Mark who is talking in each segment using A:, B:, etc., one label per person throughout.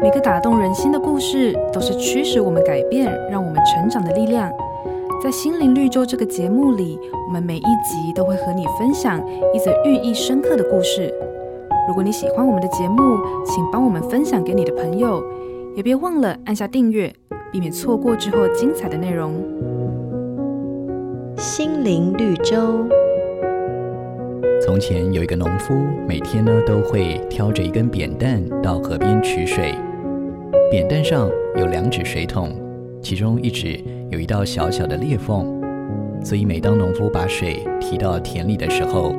A: 每个打动人心的故事，都是驱使我们改变、让我们成长的力量。在心灵绿洲这个节目里，我们每一集都会和你分享一则寓意深刻的故事。如果你喜欢我们的节目，请帮我们分享给你的朋友，也别忘了按下订阅，避免错过之后精彩的内容。
B: 心灵绿洲。
C: 从前有一个农夫，每天呢都会挑着一根扁担到河边取水。扁担上有两只水桶，其中一只有一道小小的裂缝，所以每当农夫把水提到田里的时候，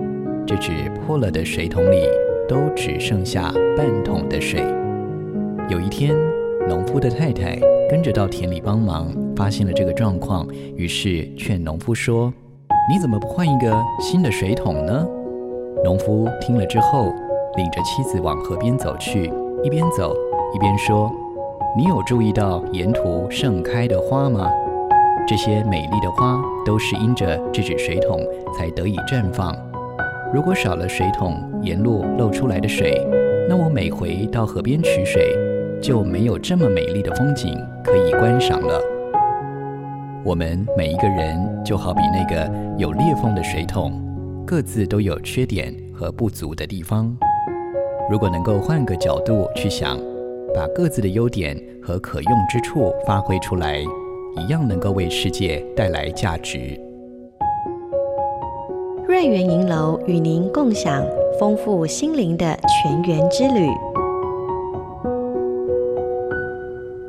C: 这只破了的水桶里都只剩下半桶的水。有一天，农夫的太太跟着到田里帮忙，发现了这个状况，于是劝农夫说：“你怎么不换一个新的水桶呢？”农夫听了之后，领着妻子往河边走去，一边走一边说：“你有注意到沿途盛开的花吗？这些美丽的花都是因着这只水桶才得以绽放。如果少了水桶沿路漏出来的水，那我每回到河边取水，就没有这么美丽的风景可以观赏了。我们每一个人就好比那个有裂缝的水桶。”各自都有缺点和不足的地方。如果能够换个角度去想，把各自的优点和可用之处发挥出来，一样能够为世界带来价值。
B: 瑞园银楼与您共享丰富心灵的泉源之旅。